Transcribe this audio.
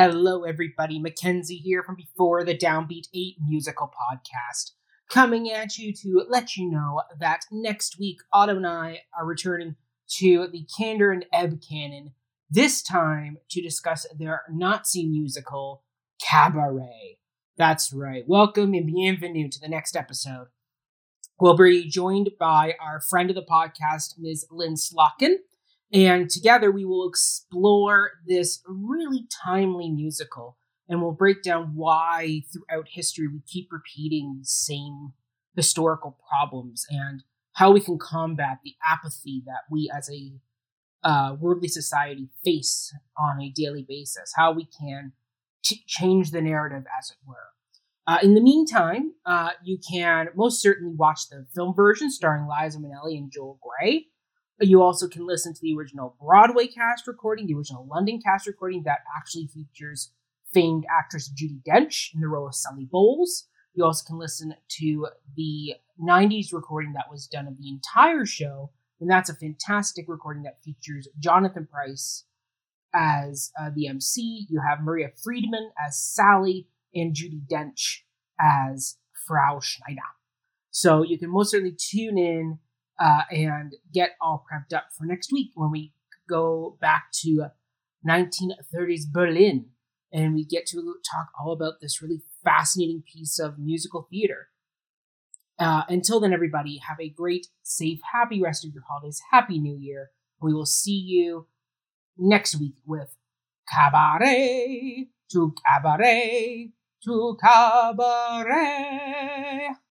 Hello, everybody. Mackenzie here from Before the Downbeat 8 musical podcast, coming at you to let you know that next week, Autumn and I are returning to the Kander and Ebb canon, this time to discuss their Nazi musical, Cabaret. That's right. Welcome and bienvenue to the next episode. We'll be joined by our friend of the podcast, Ms. Lynn Slotkin and together we will explore this really timely musical and we'll break down why throughout history we keep repeating the same historical problems and how we can combat the apathy that we as a uh, worldly society face on a daily basis, how we can t- change the narrative, as it were. Uh, in the meantime, uh, you can most certainly watch the film version starring Liza Minnelli and Joel Grey. You also can listen to the original Broadway cast recording, the original London cast recording that actually features famed actress Judi Dench in the role of Sally Bowles. You also can listen to the 90s recording that was done of the entire show, and that's a fantastic recording that features Jonathan Pryce as uh, the MC. You have Maria Friedman as Sally, and Judi Dench as Frau Schneider. So you can most certainly tune in uh, and get all prepped up for next week when we go back to 1930s Berlin and we get to talk all about this really fascinating piece of musical theater. Uh, until then, everybody, have a great, safe, happy rest of your holidays. Happy New Year. We will see you next week with Cabaret to Cabaret to Cabaret.